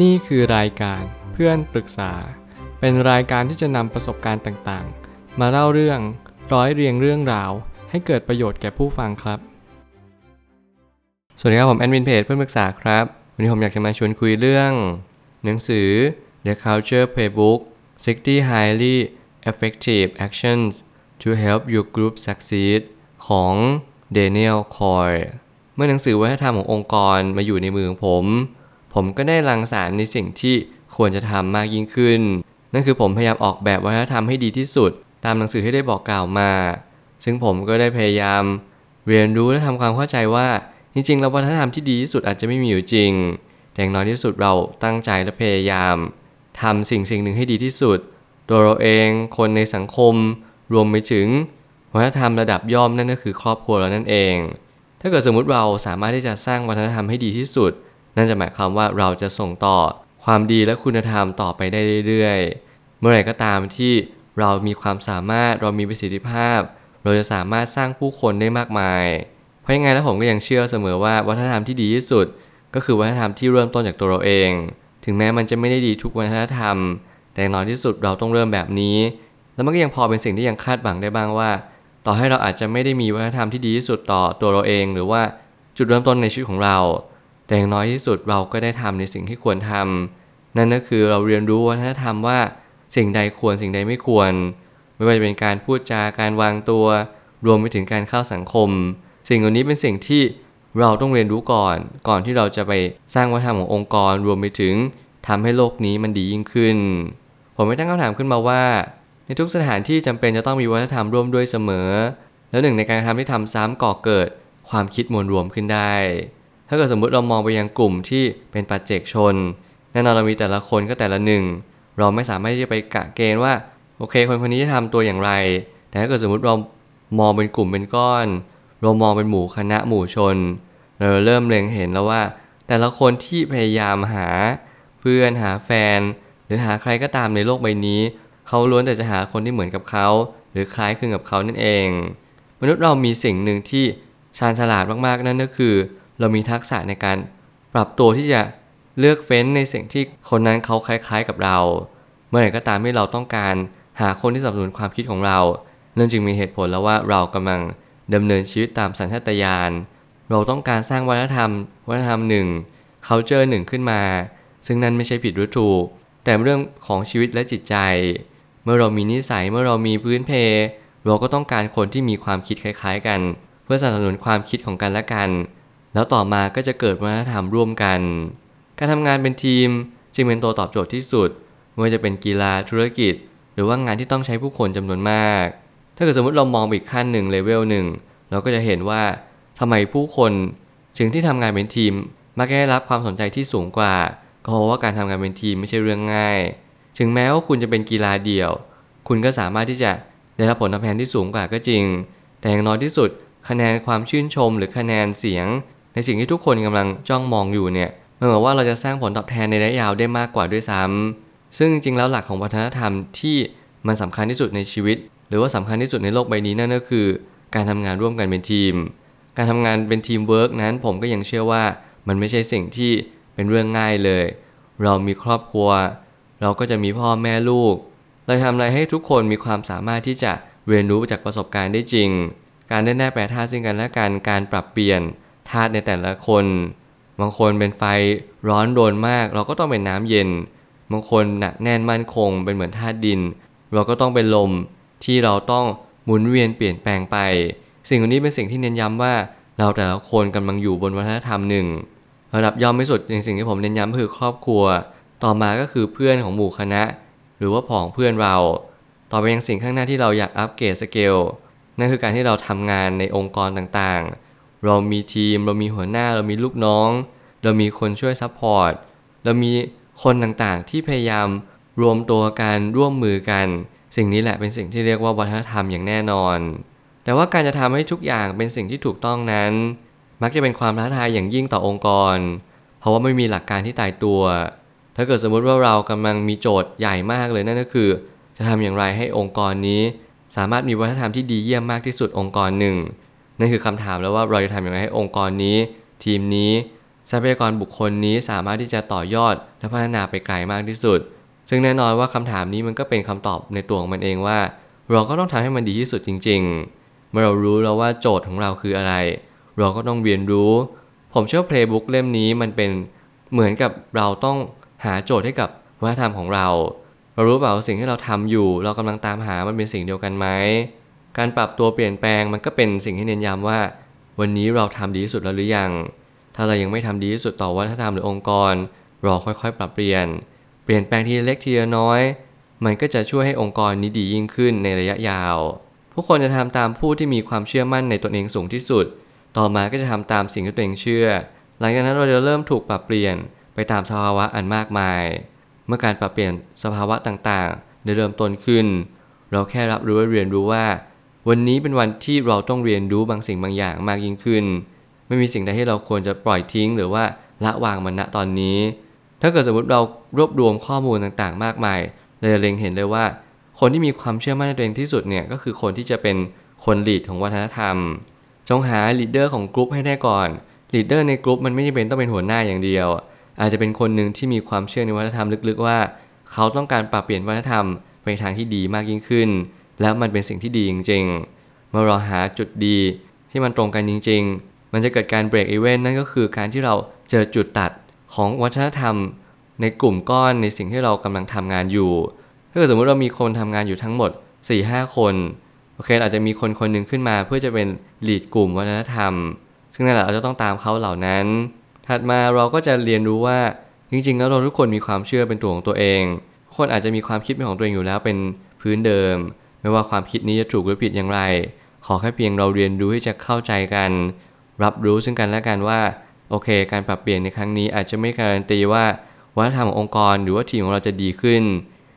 นี่คือรายการเพื่อนปรึกษา เป็นรายการที่จะนำประสบการณ์ต่างๆ มาเล่าเรื่องร้อยเรียงเรื่องราว ให้เกิดประโยชน์แก่ผู้ฟังครับ สวัสดีครับผมแอดมินเพจเพื่อนปรึกษาครับ วันนี้ผมอยากจะมาชวนคุยเรื่อง หนังสือ The Culture Playbook 60 Highly Effective Actions to Help Your Group Succeed ของ Daniel Coy เมื่อหนังสือวัฒนธรรมขององค์กรมาอยู่ในมือของผม ผมก็ได้รังสรรค์ในสิ่งที่ควรจะทำมากยิ่งขึ้น นั่นคือผมพยายามออกแบบวัฒนธรรมให้ดีที่สุด ตามหนังสือที่ได้บอกกล่าวมา ซึ่งผมก็ได้พยายามเรียนรู้และทำความเข้าใจว่าจริงๆแล้ววัฒนธรรมที่ดีที่สุดอาจจะไม่มีอยู่จริง แต่อย่างน้อยที่สุดเราตั้งใจและพยายามทำสิ่งสิ่งหนึ่งให้ดีที่สุด ตัวเราเองคนในสังคม รวมไปถึงวัฒนธรรมระดับย่อมนั่นก็คือครอบครัวเรานั่นเอง ถ้าเกิดสมมุติเราสามารถที่จะสร้างวัฒนธรรมให้ดีที่สุด นั่นจะหมายความว่าเราจะส่งต่อความดีและคุณธรรมต่อไปได้เรื่อยๆ เมื่อไหร่ก็ตามที่เรามีความสามารถเรามีประสิทธิภาพ เราจะสามารถสร้างผู้คนได้มากมาย เพราะยังไงแล้วผมก็ยังเชื่อเสมอว่าวัฒนธรรมที่ดีที่สุด ก็คือวัฒนธรรมที่เริ่มต้นจากตัวเราเอง ถึงแม้มันจะไม่ได้ดีทุกวัฒนธรรม แต่น้อยที่สุดเราต้องเริ่มแบบนี้ แล้วมันก็ยังพอเป็นสิ่งที่ยังคาดหวังได้บ้างว่า ต่อให้เราอาจจะไม่ได้มีวัฒนธรรมที่ดีที่สุดต่อตัวเราเอง หรือว่าจุดเริ่มต้นในชีวิตของเรา แต่อย่างน้อยที่สุดเราก็ได้ทำในสิ่งที่ควรทำนั่นก็คือเราเรียนรู้วัฒนธรรมว่าสิ่งใดควรสิ่งใดไม่ควร ไม่ว่าจะเป็นการพูดจาการวางตัว รวมไปถึงการเข้าสังคม สิ่งเหล่านี้เป็นสิ่งที่เราต้องเรียนรู้ก่อน ก่อนที่เราจะไปสร้างวัฒนธรรมขององค์กร รวมไปถึงทำให้โลกนี้มันดียิ่งขึ้น ผมไม่ตั้งคำถามขึ้นมาว่า ในทุกสถานที่จำเป็นจะต้องมีวัฒนธรรมร่วมด้วยเสมอ แล้วหนึ่งในการทำที่ทำซ้ำก่อเกิดความคิดมวลรวมขึ้นได้ ถ้าเกิดสมมุติเรามองไปยังกลุ่มที่เป็นปัจเจกชน แน่นอนเรามีแต่ละคนก็แต่ละหนึ่ง เราไม่สามารถที่จะไปกะเกณฑ์ว่าโอเค คนคนนี้จะทำตัวอย่างไร แต่ถ้าเกิดสมมุติเรามองเป็นกลุ่มเป็นก้อน เรามองเป็นหมู่คณะหมู่ชน เราเริ่มเล็งเห็นแล้วว่า แต่ละคนที่พยายามหาเพื่อนหาแฟน หรือหาใครก็ตามในโลกใบนี้ เขาล้วนแต่จะหาคนที่เหมือนกับเขา หรือคล้ายคลึงกับเขานั่นเอง มนุษย์เรามีสิ่งหนึ่งที่ชาญฉลาดมากๆนั่นก็คือ เรามีทักษะในการปรับตัวที่จะเลือกเฟ้นในสิ่งที่คนนั้นเขาคล้าย ๆกับเรา เมื่อไหร่ก็ตามที่เราต้องการหาคนที่สนับสนุนความคิดของเรา นั่นจึงมีเหตุผลแล้วว่าเรากำลังดำเนินชีวิตตามสัญชาตญาณ เราต้องการสร้างวัฒนธรรม วัฒนธรรมหนึ่ง culture หนึ่งขึ้นมา ซึ่งนั่นไม่ใช่ผิดหรือถูก แต่เรื่องของชีวิตและจิตใจ เมื่อเรามีนิสัย เมื่อเรามีพื้นเพเราก็ต้องการคนที่มีความคิดคล้าย ๆ กัน เพื่อสนับสนุนความคิดของกันและกัน แล้วต่อมาก็จะเกิดวัฒนธรรมร่วมกัน การทำงานเป็นทีมจึงเป็นตัวตอบโจทย์ที่สุดไม่ว่าจะเป็นกีฬาธุรกิจ หรือว่างานที่ต้องใช้ผู้คนจำนวนมาก ถ้าเกิดสมมติเรามองอีกขั้นหนึ่งเลเวลหนึ่งเราก็จะเห็นว่าทำไมผู้คนถึงที่ทำงานเป็นทีมมักได้รับความสนใจที่สูงกว่า ก็เพราะว่าการทำงานเป็นทีมไม่ใช่เรื่องง่าย ถึงแม้ว่าคุณจะเป็นกีฬาเดี่ยว คุณก็สามารถที่จะได้รับผลตอบแทนที่สูงกว่าก็จริง แต่อย่างน้อยที่สุด คะแนนความชื่นชม หรือคะแนนเสียง ในสิ่งที่ทุกคนกำลังจ้องมองอยู่เนี่ยมันเหมือนว่าเราจะสร้างผลตอบแทนในระยะยาวได้มากกว่าด้วยซ้ำซึ่งจริงๆแล้วหลักของวัฒนธรรมที่มันสำคัญที่สุดในชีวิต หรือว่าสำคัญที่สุดในโลกใบนี้นั่นก็คือ การทำงานร่วมกันเป็นทีม การทำงานเป็นทีมเวิร์กนั้นผมก็ยังเชื่อว่ามันไม่ใช่สิ่งที่เป็นเรื่องง่ายเลย เรามีครอบครัว เราก็จะมีพ่อแม่ลูก เราทำอะไรให้ทุกคนมีความสามารถที่จะเรียนรู้จากประสบการณ์ได้จริง การได้แน่แปรธาซึ่งกันและกันการปรับเปลี่ยน ธาตุในแต่ละคน บางคนเป็นไฟร้อนโดนมาก เราก็ต้องเป็นน้ำเย็น บางคนหนักแน่นมั่นคง เป็นเหมือนธาตุดิน เราก็ต้องเป็นลมที่เราต้องหมุนเวียนเปลี่ยนแปลงไป สิ่งเหล่านี้เป็นสิ่งที่เน้นย้ำว่าเราแต่ละคนกำลังอยู่บนวัฒนธรรมหนึ่งระดับย่อมที่สุดในสิ่งที่ผมเน้นย้ำคือครอบครัว ต่อมาก็คือเพื่อนของหมู่คณะ หรือว่าผองเพื่อนเรา ต่อไปยังสิ่งข้างหน้าที่เราอยาก upgrade scale นั่นคือการที่เราทำงานในองค์กรต่างๆ เรามีทีม เรามีหัวหน้า เรามีลูกน้อง เรามีคนช่วย support เรามีคนต่างๆที่พยายามรวมตัวกันร่วมมือกัน สิ่งนี้แหละเป็นสิ่งที่เรียกว่าวัฒนธรรมอย่างแน่นอน แต่ว่าการจะทำให้ทุกอย่างเป็นสิ่งที่ถูกต้องนั้น มักจะเป็นความท้าทายอย่างยิ่งต่อองค์กร เพราะว่าไม่มีหลักการที่ตายตัว ถ้าเกิดสมมุติว่าเรากำลังมีโจทย์ใหญ่มากเลยนั่นก็คือ จะทำอย่างไรให้องค์กรนี้ สามารถมีวัฒนธรรมที่ดีเยี่ยมมากที่สุดองค์กรหนึ่ง นั่นคือคำถามแล้วว่าเราจะทำอย่างไรให้องค์กรนี้ ทีมนี้ทรัพยากรบุคคลนี้สามารถที่จะต่อยอดและพัฒนาไปไกลมากที่สุด ซึ่งแน่นอนว่าคำถามนี้มันก็เป็นคำตอบในตัวของมันเองว่า เราก็ต้องทำให้มันดีที่สุดจริง ๆ เมื่อเรารู้แล้วว่าโจทย์ของเราคืออะไร เราก็ต้องเรียนรู้ ผมเชื่อ Playbook เล่มนี้มันเป็นเหมือนกับเราต้องหาโจทย์ให้กับวัฒนธรรมของเรา เรารู้เปล่าว่าสิ่งที่เราทำอยู่ เรากำลังตามหามันเป็นสิ่งเดียวกันไหม การปรับตัวเปลี่ยนแปลงมันก็เป็นสิ่งที่เน้นย้ำว่า วันนี้เราทำดีที่สุดแล้วหรือยัง ถ้าเรายังไม่ทำดีที่สุดต่อวัฒนธรรมหรือองค์กร เราค่อยๆ ปรับเปลี่ยน เปลี่ยนแปลงทีละเล็กทีละน้อย มันก็จะช่วยให้องค์กรนี้ดียิ่งขึ้นในระยะยาวผู้คนจะทำตามผู้ที่มีความเชื่อมั่นในตนเองสูงที่สุด ต่อมาก็จะทำตามสิ่งที่ตัวเองเชื่อ หลังจากนั้นเราจะเริ่มถูกปรับเปลี่ยนไปตามสภาวะอันมากมาย เมื่อการปรับเปลี่ยนสภาวะต่างๆ ได้เริ่มต้นขึ้น เราแค่รับรู้และเรียนรู้ว่า วันนี้เป็นวันที่เราต้องเรียนรู้บางสิ่งบางอย่างมากยิ่งขึ้น ไม่มีสิ่งใดที่เราควรจะปล่อยทิ้ง หรือว่าละวางมันณตอนนี้ ถ้าเกิดสมมติเรารวบรวมข้อมูลต่างๆ มากมายเราจะเล็งเห็นเลยว่า คนที่มีความเชื่อมั่นในตัวเองที่สุดเนี่ยก็คือคนที่จะเป็นคน lead ของวัฒนธรรม จงหา leader ของกลุ่มให้ได้ก่อน leader ในกลุ่มมันไม่จำเป็นต้องเป็นหัวหน้าอย่างเดียว อาจจะเป็นคนหนึ่งที่มีความเชื่อในวัฒนธรรมลึกๆว่า เขาต้องการปรับเปลี่ยนวัฒนธรรมไปทางที่ดีมากยิ่งขึ้น แล้วมันเป็นสิ่งที่ดีจริงๆ เมื่อเราหาจุดดีที่มันตรงกันจริง ๆ มันจะเกิดการ break-even นั่นก็คือการที่เราเจอจุดตัดของวัฒนธรรม ในกลุ่มก้อนในสิ่งที่เรากำลังทำงานอยู่ ถ้าเกิดสมมติเรามีคนทำงานอยู่ทั้งหมด4-5คนโอเคอาจจะมีคนคนหนึ่งขึ้นมา เพื่อจะเป็นลีดกลุ่มวัฒนธรรม ซึ่งนั่นแหละเราจะต้องตามเขาเหล่านั้น ถัดมาเราก็จะเรียนรู้ว่าจริงๆ แล้วเราทุกคนมีความเชื่อเป็นตัวของตัวเอง คนอาจจะมีความคิดเป็นของตัวเองอยู่แล้วเป็นพื้นเดิม ไม่ว่าความคิดนี้จะถูกหรือผิดอย่างไร ขอแค่เพียงเราเรียนรู้ที่จะเข้าใจกัน รับรู้ซึ่งกันและกันว่า โอเค การปรับเปลี่ยนในครั้งนี้อาจจะไม่การันตีว่าวัฒนธรรมขององค์กรหรือว่าทีมของเราจะดีขึ้น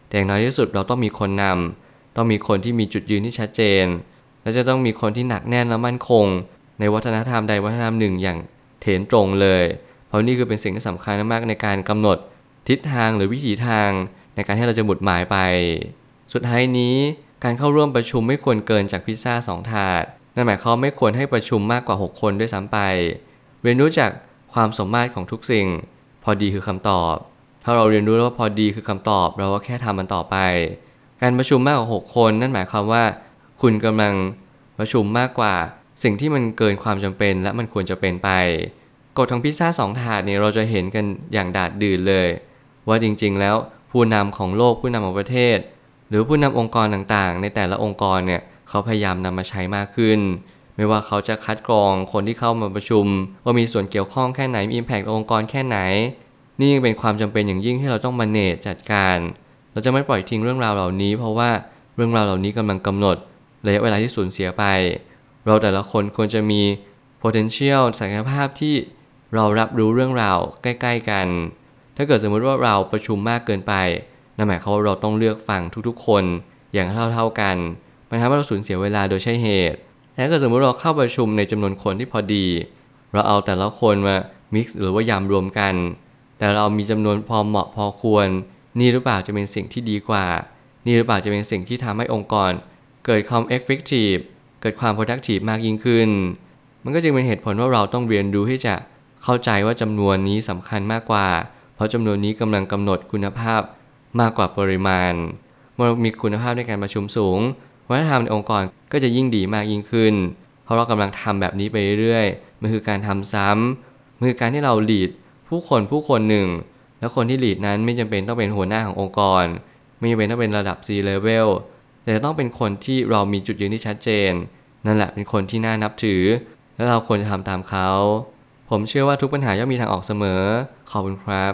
แต่อย่างน้อยที่สุดเราต้องมีคนนำต้องมีคนที่มีจุดยืนที่ชัดเจน และจะต้องมีคนที่หนักแน่นและมั่นคง ในวัฒนธรรมใดวัฒนธรรมหนึ่งอย่างเถนตรงเลย เพราะนี่คือเป็นสิ่งที่สำคัญมากในการกำหนดทิศทางหรือวิถีทางในการให้เราจะหมุดหมายไป สุดท้ายนี้ การเข้าร่วมประชุมไม่ควรเกินจากพิซซ่าสองถาด นั่นหมายความไม่ควรให้ประชุมมากกว่า 6 คนด้วยซ้ำไป เรียนรู้จากความสมมาตรของทุกสิ่ง พอดีคือคำตอบ ถ้าเราเรียนรู้แล้วว่าพอดีคือคำตอบ เราก็แค่ทำมันต่อไป การประชุมมากกว่า 6 คน นั่นหมายความว่า คุณกำลังประชุมมากกว่า สิ่งที่มันเกินความจำเป็น และมันควรจะเป็นไปกฎของพิซซ่าสองถาดเนี่ยเราจะเห็นกันอย่างดาดดื่นเลย ว่าจริงๆแล้วผู้นำของโลกผู้นำของประเทศ หรือผู้นำองค์กรต่างๆ ในแต่ละองค์กรเนี่ยเขาพยายามนำมาใช้มากขึ้น ไม่ว่าเขาจะคัดกรองคนที่เข้ามาประชุม ว่ามีส่วนเกี่ยวข้องแค่ไหน มีอิมแพคต่องค์กรแค่ไหน นี่ยังเป็นความจำเป็นอย่างยิ่งที่เราต้องมาเนจจัดการ เราจะไม่ปล่อยทิ้งเรื่องราวเหล่านี้ เพราะว่าเรื่องราวเหล่านี้กำลังกำหนดระยะเวลาที่สูญเสียไป เราแต่ละคนควรจะมี potential ศักยภาพที่เรารับรู้เรื่องราวใกล้ ๆ กัน ถ้าเกิดสมมุติว่าเราประชุมมากเกินไป นั่นหมายความว่าเราต้องเลือกฟังทุกๆ คนอย่างเท่าๆกัน มันทำให้เราสูญเสียเวลาโดยใช่เหตุแต่ถ้าเกิดสมมติเราเข้าประชุมในจำนวนคนที่พอดี เราเอาแต่ละคนมา mix หรือว่ายำรวมกัน แต่เรามีจำนวนพอเหมาะพอควร นี่หรือเปล่าจะเป็นสิ่งที่ดีกว่า นี่หรือเปล่าจะเป็นสิ่งที่ทำให้องค์กร เกิดความ effective เกิดความ productive มากยิ่งขึ้น มันก็จึงเป็นเหตุผลว่าเราต้องเรียนรู้ที่จะเข้าใจว่าจำนวนนี้สำคัญมากกว่า เพราะจำนวนนี้กำลังกำหนดคุณภาพ มากกว่าปริมาณ เมื่อมีคุณภาพในการประชุมสูงวัฒนธรรมในองค์กรก็จะยิ่งดีมากยิ่งขึ้น เพราะเรากำลังทำแบบนี้ไปเรื่อยๆ มันคือการทำซ้ำมันคือการที่เราลีดผู้คนผู้คนหนึ่ง แล้วคนที่ลีดนั้นไม่จำเป็นต้องเป็นหัวหน้าขององค์กร ไม่จำเป็นต้องเป็นระดับ C level แต่จะต้องเป็นคนที่เรามีจุดยืนที่ชัดเจน นั่นแหละเป็นคนที่น่านับถือ และเราควรจะทำตามเขา ผมเชื่อว่าทุกปัญหาย่อมมีทางออกเสมอ ขอบคุณครับ